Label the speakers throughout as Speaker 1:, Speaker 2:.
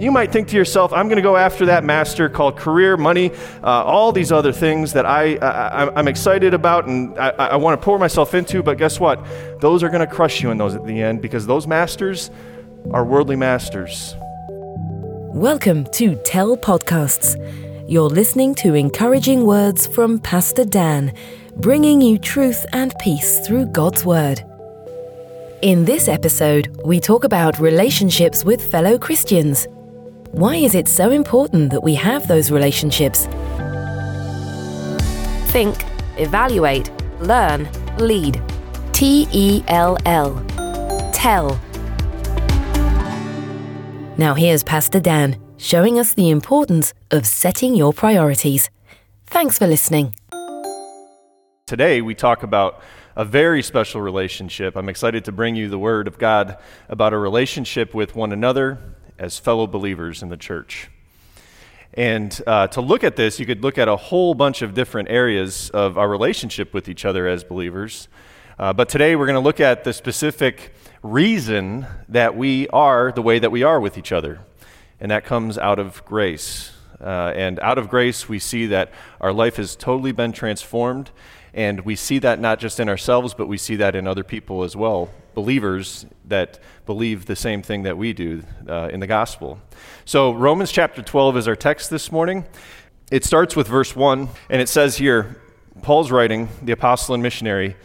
Speaker 1: You might think to yourself, I'm going to go after that master called career, money, uh, all these other things that I, I, am excited about and I, I want to pour myself into, but guess what? Those are going to crush you in those at the end because those masters are worldly masters.
Speaker 2: Welcome to Tell Podcasts. You're listening to encouraging words from Pastor Dan, bringing you truth and peace through God's Word. In this episode, we talk about relationships with fellow Christians. Why is it so important that we have those relationships? Think, evaluate, learn, lead. T E L L. Tell. Now here's Pastor Dan showing us the importance of setting your priorities. Thanks for listening.
Speaker 1: Today we talk about a very special relationship. I'm excited to bring you the Word of God about a relationship with one another as fellow believers in the church. And uh, to look at this, you could look at a whole bunch of different areas of our relationship with each other as believers. Uh, but today we're going to look at the specific reason that we are the way that we are with each other. And that comes out of grace. Uh, and out of grace, we see that our life has totally been transformed and we see that not just in ourselves, but we see that in other people as well, believers that believe the same thing that we do uh, in the gospel. So, Romans chapter 12 is our text this morning. It starts with verse 1, and it says here Paul's writing, the apostle and missionary.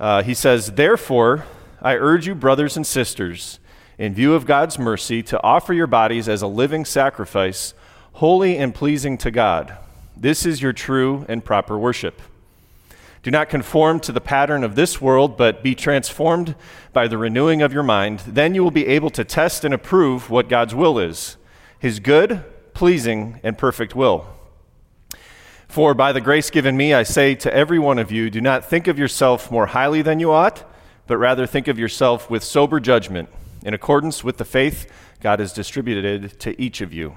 Speaker 1: Uh, he says, Therefore, I urge you, brothers and sisters, in view of God's mercy, to offer your bodies as a living sacrifice, holy and pleasing to God. This is your true and proper worship. Do not conform to the pattern of this world, but be transformed by the renewing of your mind. Then you will be able to test and approve what God's will is his good, pleasing, and perfect will. For by the grace given me, I say to every one of you, do not think of yourself more highly than you ought, but rather think of yourself with sober judgment, in accordance with the faith God has distributed to each of you.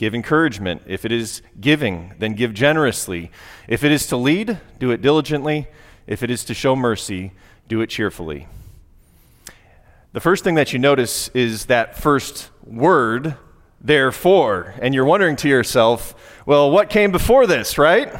Speaker 1: give encouragement. If it is giving, then give generously. If it is to lead, do it diligently. If it is to show mercy, do it cheerfully. The first thing that you notice is that first word, therefore. And you're wondering to yourself, well, what came before this, right?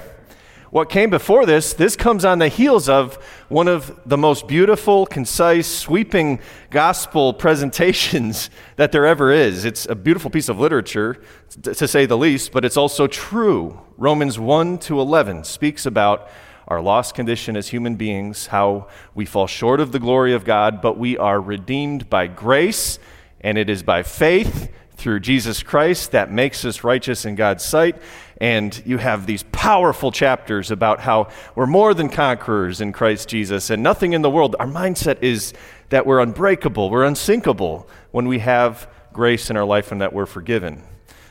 Speaker 1: What came before this, this comes on the heels of one of the most beautiful, concise, sweeping gospel presentations that there ever is. It's a beautiful piece of literature, to say the least, but it's also true. Romans 1 to 11 speaks about our lost condition as human beings, how we fall short of the glory of God, but we are redeemed by grace, and it is by faith through Jesus Christ that makes us righteous in God's sight. And you have these powerful chapters about how we're more than conquerors in Christ Jesus, and nothing in the world. Our mindset is that we're unbreakable, we're unsinkable when we have grace in our life and that we're forgiven.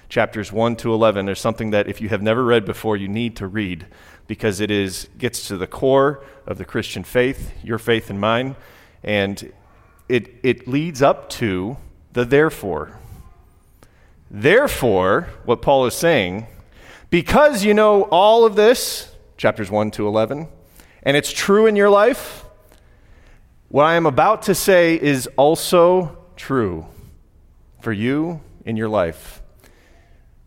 Speaker 1: Chapters 1 to 11 are something that if you have never read before, you need to read because it is gets to the core of the Christian faith, your faith and mine, and it it leads up to the therefore. Therefore, what Paul is saying, because you know all of this, chapters 1 to 11, and it's true in your life, what I am about to say is also true for you in your life.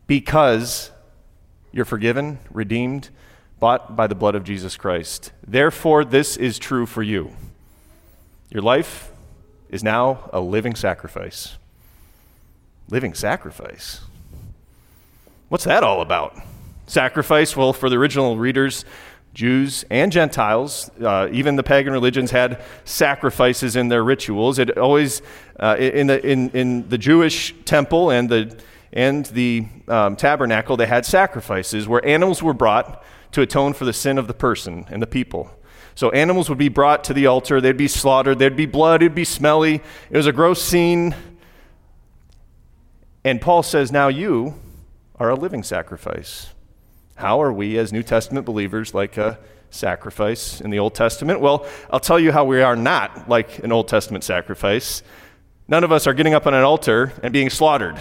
Speaker 1: Because you're forgiven, redeemed, bought by the blood of Jesus Christ. Therefore, this is true for you. Your life is now a living sacrifice. Living sacrifice? What's that all about? Sacrifice, well, for the original readers, Jews and Gentiles, uh, even the pagan religions had sacrifices in their rituals. It always, uh, in, the, in, in the Jewish temple and the, and the um, tabernacle, they had sacrifices where animals were brought to atone for the sin of the person and the people. So animals would be brought to the altar, they'd be slaughtered, there'd be blood, it'd be smelly. It was a gross scene. And Paul says, Now you are a living sacrifice. How are we, as New Testament believers, like a sacrifice in the Old Testament? Well, I'll tell you how we are not like an Old Testament sacrifice. None of us are getting up on an altar and being slaughtered.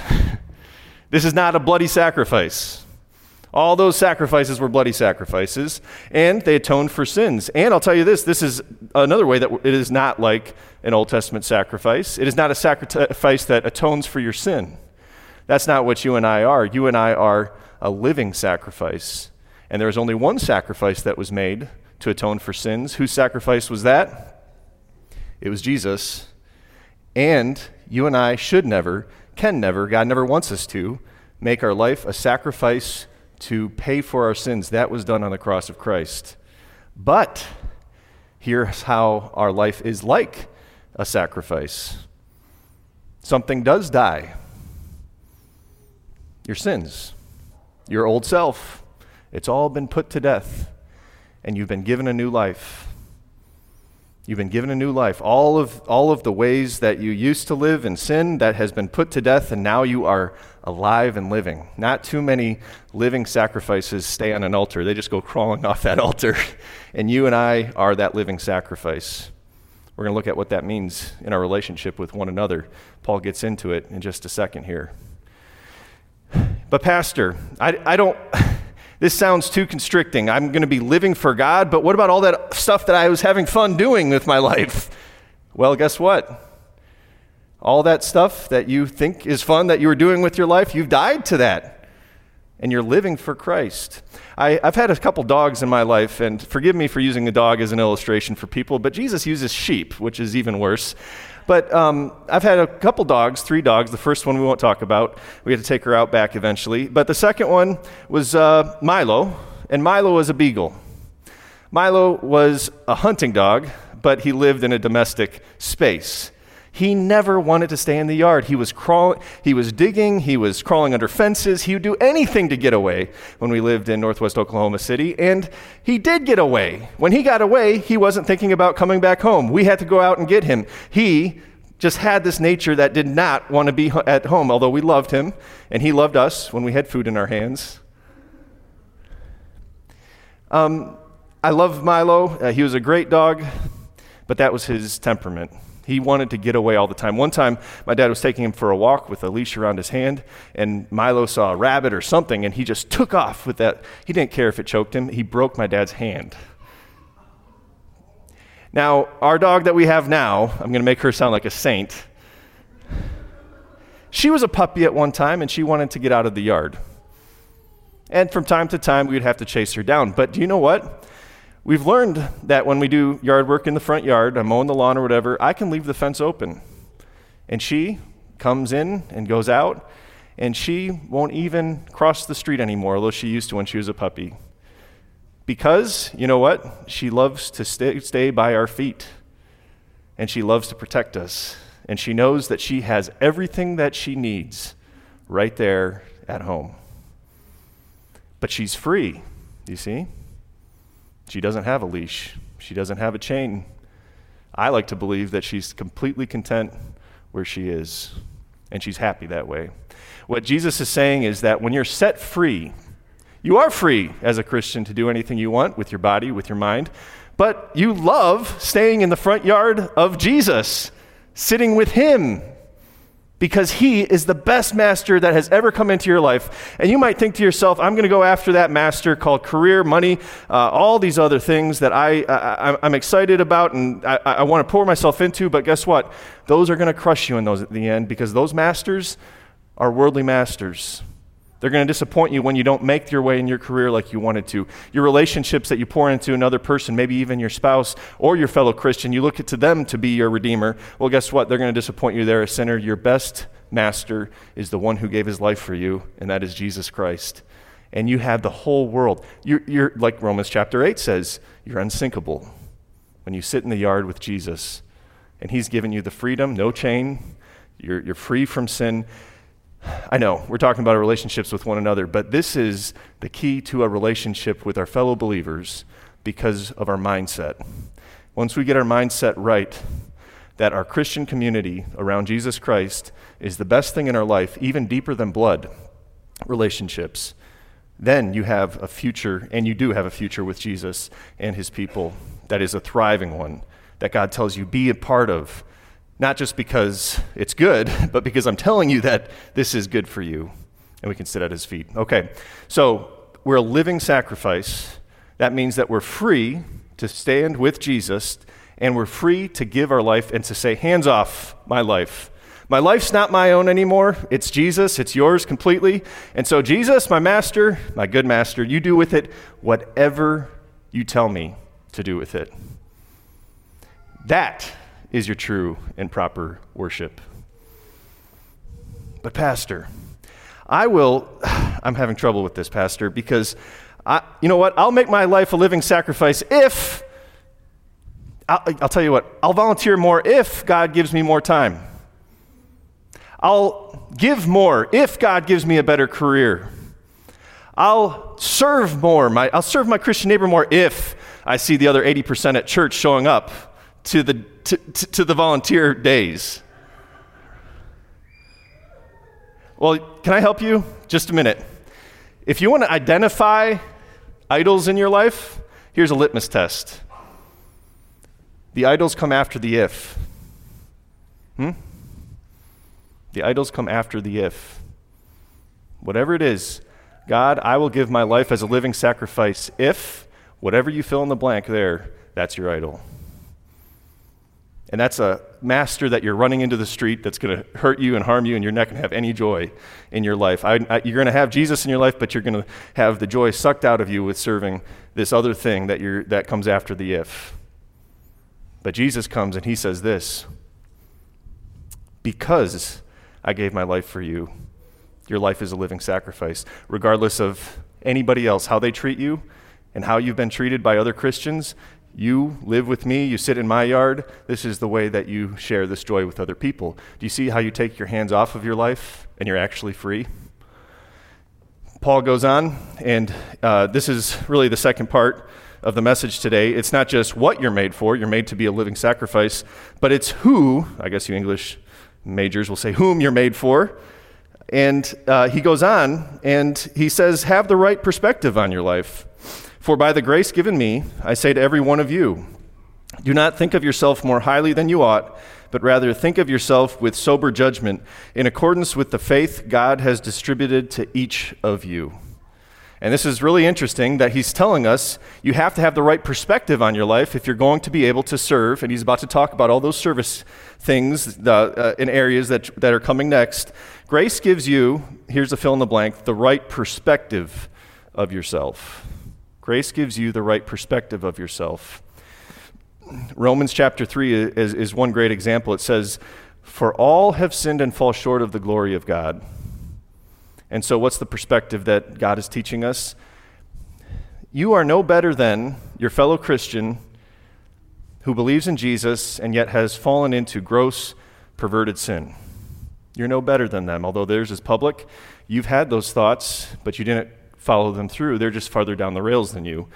Speaker 1: this is not a bloody sacrifice. All those sacrifices were bloody sacrifices, and they atoned for sins. And I'll tell you this this is another way that it is not like an Old Testament sacrifice. It is not a sacrifice that atones for your sin. That's not what you and I are. You and I are a living sacrifice. And there was only one sacrifice that was made to atone for sins. Whose sacrifice was that? It was Jesus. And you and I should never, can never, God never wants us to, make our life a sacrifice to pay for our sins. That was done on the cross of Christ. But here's how our life is like a sacrifice something does die your sins, your old self. It's all been put to death, and you've been given a new life. You've been given a new life. All of, all of the ways that you used to live in sin, that has been put to death, and now you are alive and living. Not too many living sacrifices stay on an altar, they just go crawling off that altar. and you and I are that living sacrifice. We're going to look at what that means in our relationship with one another. Paul gets into it in just a second here. But, Pastor, I, I don't, this sounds too constricting. I'm going to be living for God, but what about all that stuff that I was having fun doing with my life? Well, guess what? All that stuff that you think is fun that you were doing with your life, you've died to that. And you're living for Christ. I, have had a couple dogs in my life, and forgive me for using a dog as an illustration for people, but Jesus uses sheep, which is even worse. But um, I've had a couple dogs, three dogs. The first one we won't talk about. We had to take her out back eventually. But the second one was uh, Milo, and Milo was a beagle. Milo was a hunting dog, but he lived in a domestic space. He never wanted to stay in the yard. He was crawling, he was digging, he was crawling under fences. He would do anything to get away when we lived in northwest Oklahoma City, and he did get away. When he got away, he wasn't thinking about coming back home. We had to go out and get him. He just had this nature that did not want to be at home, although we loved him and he loved us when we had food in our hands. Um, I love Milo. Uh, he was a great dog, but that was his temperament. He wanted to get away all the time. One time, my dad was taking him for a walk with a leash around his hand, and Milo saw a rabbit or something, and he just took off with that. He didn't care if it choked him. He broke my dad's hand. Now, our dog that we have now, I'm going to make her sound like a saint. She was a puppy at one time, and she wanted to get out of the yard. And from time to time, we would have to chase her down. But do you know what? We've learned that when we do yard work in the front yard, I'm mowing the lawn or whatever, I can leave the fence open. And she comes in and goes out, and she won't even cross the street anymore, although she used to when she was a puppy. Because, you know what? She loves to stay, stay by our feet, and she loves to protect us. And she knows that she has everything that she needs right there at home. But she's free, you see? She doesn't have a leash, she doesn't have a chain. I like to believe that she's completely content where she is, and she's happy that way. What Jesus is saying is that when you're set free, you are free as a Christian to do anything you want with your body, with your mind, but you love staying in the front yard of Jesus, sitting with Him, because he is the best master that has ever come into your life. And you might think to yourself, I'm going to go after that master called career, money, uh, all these other things that I, I, am excited about and I, I want to pour myself into. But guess what? Those are going to crush you in those at the end because those masters are worldly masters. They're going to disappoint you when you don't make your way in your career like you wanted to. Your relationships that you pour into another person, maybe even your spouse or your fellow Christian, you look to them to be your redeemer. Well, guess what? They're going to disappoint you there, a sinner. Your best master is the one who gave his life for you, and that is Jesus Christ. And you have the whole world. You're, you're like Romans chapter 8 says, you're unsinkable when you sit in the yard with Jesus. And he's given you the freedom, no chain. You're, you're free from sin. I know we're talking about our relationships with one another, but this is the key to a relationship with our fellow believers because of our mindset. Once we get our mindset right, that our Christian community around Jesus Christ is the best thing in our life, even deeper than blood, relationships, then you have a future, and you do have a future with Jesus and his people that is a thriving one that God tells you be a part of, not just because it's good, but because I'm telling you that this is good for you. And we can sit at his feet. Okay, so we're a living sacrifice. That means that we're free to stand with Jesus and we're free to give our life and to say, hands off my life. My life's not my own anymore. It's Jesus. It's yours completely. And so, Jesus, my master, my good master, you do with it whatever you tell me to do with it. That is your true and proper worship. But, Pastor, I will, I'm having trouble with this, Pastor, because I, you know what? I'll make my life a living sacrifice if, I'll, I'll tell you what, I'll volunteer more if God gives me more time. I'll give more if God gives me a better career. I'll serve more. My, I'll serve my Christian neighbor more if I see the other 80% at church showing up to the, to, to, the volunteer days. Well, can I help you? Just a minute. If you want to identify idols in your life, here's a litmus test. The idols come after the if. Hmm? The idols come after the if. Whatever it is, God, I will give my life as a living sacrifice if, whatever you fill in the blank there, that's your idol. And that's a master that you're running into the street that's going to hurt you and harm you, and you're not going to have any joy in your life. I, I, you're going to have Jesus in your life, but you're going to have the joy sucked out of you with serving this other thing that, you're, that comes after the if. But Jesus comes and he says this Because I gave my life for you, your life is a living sacrifice. Regardless of anybody else, how they treat you, and how you've been treated by other Christians, you live with me, you sit in my yard. This is the way that you share this joy with other people. Do you see how you take your hands off of your life and you're actually free? Paul goes on, and uh, this is really the second part of the message today. It's not just what you're made for, you're made to be a living sacrifice, but it's who, I guess you English majors will say, whom you're made for. And uh, he goes on, and he says, have the right perspective on your life. For by the grace given me, I say to every one of you, do not think of yourself more highly than you ought, but rather think of yourself with sober judgment, in accordance with the faith God has distributed to each of you. And this is really interesting that he's telling us you have to have the right perspective on your life if you're going to be able to serve. And he's about to talk about all those service things the, uh, in areas that, that are coming next. Grace gives you, here's a fill in the blank, the right perspective of yourself. Grace gives you the right perspective of yourself. Romans chapter 3 is, is one great example. It says, For all have sinned and fall short of the glory of God. And so, what's the perspective that God is teaching us? You are no better than your fellow Christian who believes in Jesus and yet has fallen into gross, perverted sin. You're no better than them. Although theirs is public, you've had those thoughts, but you didn't follow them through. They're just farther down the rails than you.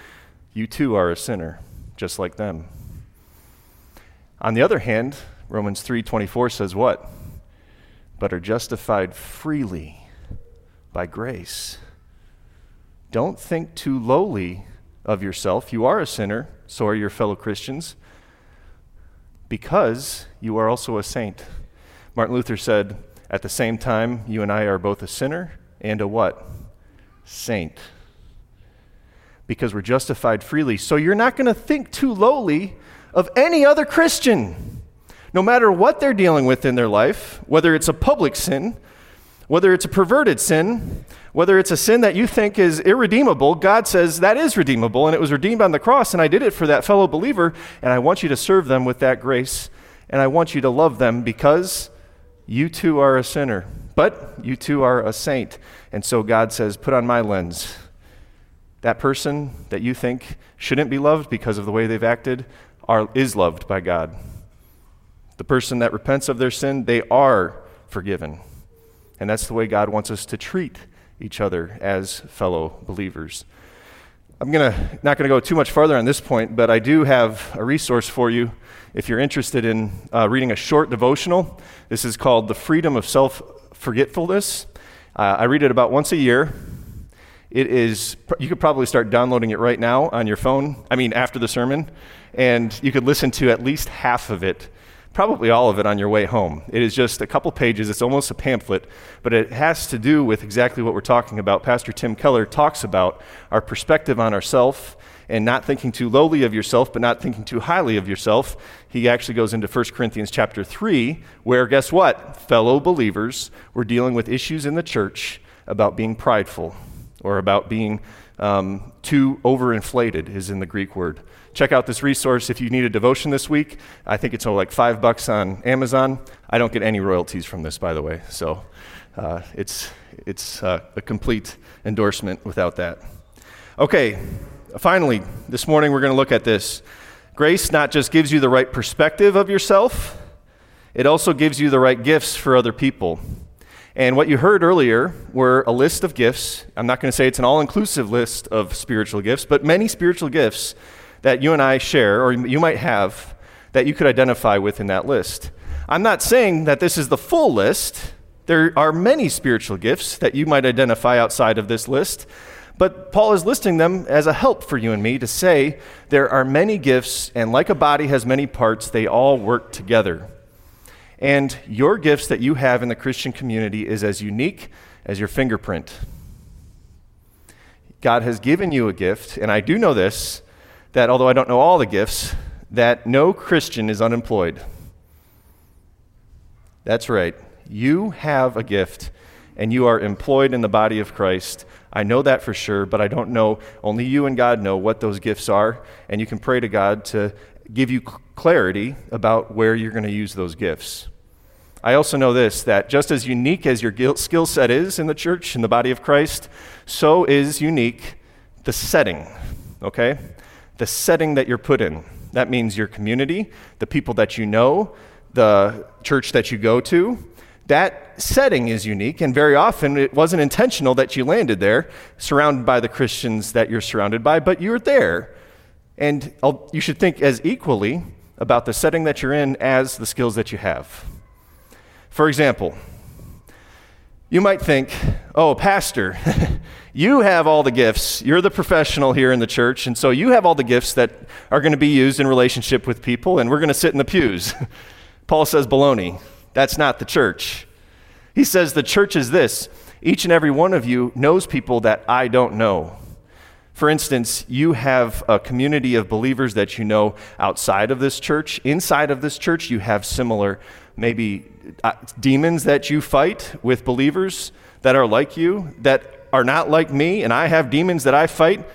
Speaker 1: You too are a sinner, just like them. On the other hand, Romans 3:24 says what? But are justified freely by grace. Don't think too lowly of yourself. You are a sinner, so are your fellow Christians, because you are also a saint. Martin Luther said, at the same time, you and I are both a sinner and a what? Saint because we're justified freely. So you're not going to think too lowly of any other Christian, no matter what they're dealing with in their life, whether it's a public sin, whether it's a perverted sin, whether it's a sin that you think is irredeemable, God says that is redeemable and it was redeemed on the cross and I did it for that fellow believer and I want you to serve them with that grace and I want you to love them because you too are a sinner. But you too are a saint. And so God says, Put on my lens. That person that you think shouldn't be loved because of the way they've acted are, is loved by God. The person that repents of their sin, they are forgiven. And that's the way God wants us to treat each other as fellow believers. I'm gonna, not going to go too much farther on this point, but I do have a resource for you if you're interested in uh, reading a short devotional. This is called The Freedom of Self forgetfulness. Uh, I read it about once a year. It is, you could probably start downloading it right now on your phone, I mean, after the sermon, and you could listen to at least half of it, probably all of it on your way home. It is just a couple pages, it's almost a pamphlet, but it has to do with exactly what we're talking about. Pastor Tim Keller talks about our perspective on ourselves and not thinking too lowly of yourself, but not thinking too highly of yourself. He actually goes into 1 Corinthians chapter 3, where guess what? Fellow believers were dealing with issues in the church about being prideful or about being um, too overinflated, is in the Greek word. Check out this resource if you need a devotion this week. I think it's like five bucks on Amazon. I don't get any royalties from this, by the way. So uh, it's, it's uh, a complete endorsement without that. Okay, finally, this morning we're going to look at this. Grace not just gives you the right perspective of yourself, it also gives you the right gifts for other people. And what you heard earlier were a list of gifts. I'm not going to say it's an all inclusive list of spiritual gifts, but many spiritual gifts that you and I share, or you might have, that you could identify with in that list. I'm not saying that this is the full list. There are many spiritual gifts that you might identify outside of this list. But Paul is listing them as a help for you and me to say there are many gifts, and like a body has many parts, they all work together. And your gifts that you have in the Christian community is as unique as your fingerprint. God has given you a gift, and I do know this that although I don't know all the gifts, that no Christian is unemployed. That's right. You have a gift, and you are employed in the body of Christ I know that for sure, but I don't know. Only you and God know what those gifts are, and you can pray to God to give you clarity about where you're going to use those gifts. I also know this that just as unique as your skill set is in the church, in the body of Christ, so is unique the setting, okay? The setting that you're put in. That means your community, the people that you know, the church that you go to, that setting is unique, and very often it wasn't intentional that you landed there, surrounded by the Christians that you're surrounded by, but you're there. And you should think as equally about the setting that you're in as the skills that you have. For example, you might think, oh, Pastor, you have all the gifts. You're the professional here in the church, and so you have all the gifts that are going to be used in relationship with people, and we're going to sit in the pews. Paul says, baloney. That's not the church. He says the church is this each and every one of you knows people that I don't know. For instance, you have a community of believers that you know outside of this church. Inside of this church, you have similar, maybe uh, demons that you fight with believers that are like you, that are not like me, and I have demons that I fight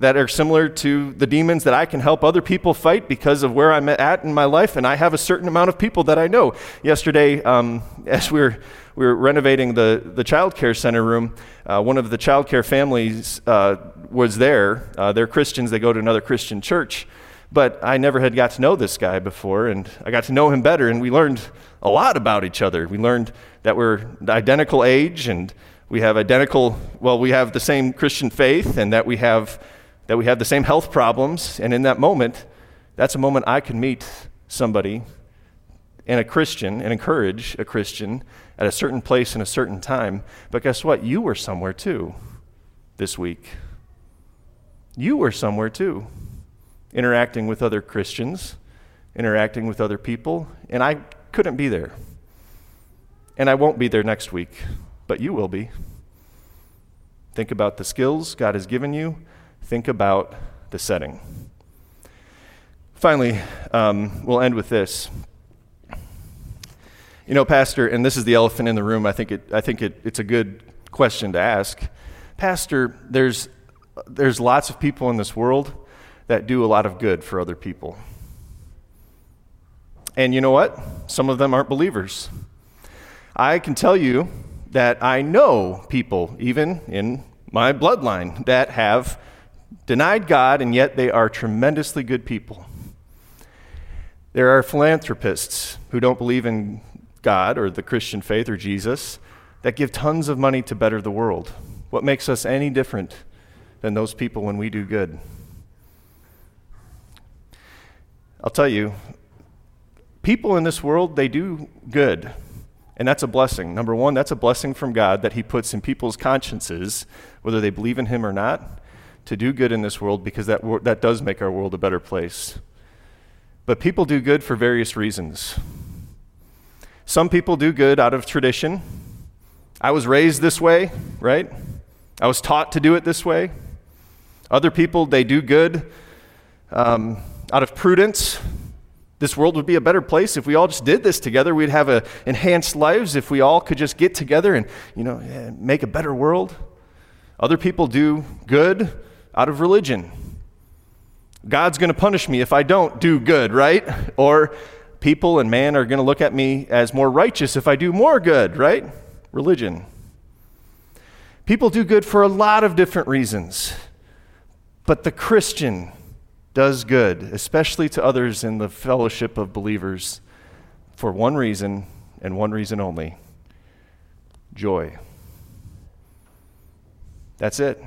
Speaker 1: that are similar to the demons that I can help other people fight because of where I'm at in my life, and I have a certain amount of people that I know. Yesterday, um, as we were, we were renovating the, the child care center room, uh, one of the child care families uh, was there. Uh, they're Christians, they go to another Christian church. But I never had got to know this guy before, and I got to know him better, and we learned a lot about each other. We learned that we're identical age, and we have identical, well, we have the same Christian faith, and that we have that we have the same health problems, and in that moment, that's a moment I can meet somebody and a Christian and encourage a Christian at a certain place in a certain time. But guess what? You were somewhere too this week. You were somewhere too, interacting with other Christians, interacting with other people, and I couldn't be there. And I won't be there next week, but you will be. Think about the skills God has given you Think about the setting. Finally, um, we'll end with this. You know, Pastor, and this is the elephant in the room. I think, it, I think it, it's a good question to ask. Pastor, there's, there's lots of people in this world that do a lot of good for other people. And you know what? Some of them aren't believers. I can tell you that I know people, even in my bloodline, that have denied God, and yet they are tremendously good people. There are philanthropists who don't believe in God or the Christian faith or Jesus that give tons of money to better the world. What makes us any different than those people when we do good? I'll tell you, people in this world, they do good. And that's a blessing. Number one, that's a blessing from God that He puts in people's consciences, whether they believe in Him or not, to do good in this world because that, that does make our world a better place. But people do good for various reasons. Some people do good out of tradition. I was raised this way, right? I was taught to do it this way. Other people, they do good um, out of prudence. This world would be a better place if we all just did this together. We'd have a, enhanced lives if we all could just get together and, you know, make a better world. Other people do good out of religion. God's going to punish me if I don't do good, right? Or people and man are going to look at me as more righteous if I do more good, right? Religion. People do good for a lot of different reasons. But the Christian does good, especially to others in the fellowship of believers, for one reason and one reason only joy. That's it.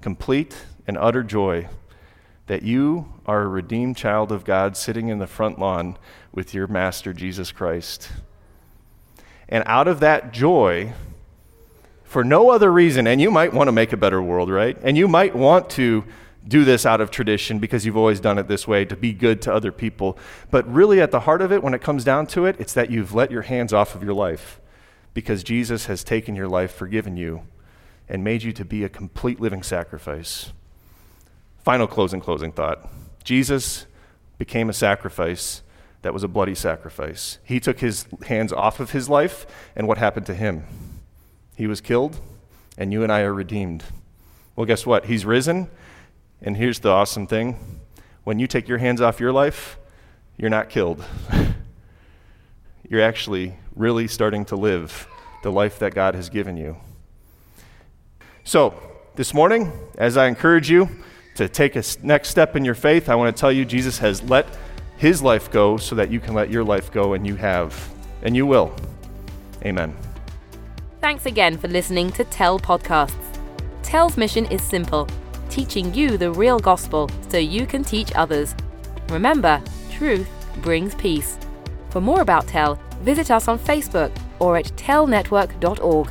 Speaker 1: Complete and utter joy that you are a redeemed child of God sitting in the front lawn with your Master Jesus Christ. And out of that joy, for no other reason, and you might want to make a better world, right? And you might want to do this out of tradition because you've always done it this way to be good to other people. But really, at the heart of it, when it comes down to it, it's that you've let your hands off of your life because Jesus has taken your life, forgiven you, and made you to be a complete living sacrifice. Final closing, closing thought Jesus became a sacrifice that was a bloody sacrifice. He took his hands off of his life, and what happened to him? He was killed, and you and I are redeemed. Well, guess what? He's risen, and here's the awesome thing when you take your hands off your life, you're not killed. you're actually really starting to live the life that God has given you. So, this morning, as I encourage you to take a next step in your faith, I want to tell you Jesus has let his life go so that you can let your life go, and you have, and you will. Amen.
Speaker 2: Thanks again for listening to Tell Podcasts. Tell's mission is simple teaching you the real gospel so you can teach others. Remember, truth brings peace. For more about Tell, visit us on Facebook or at tellnetwork.org.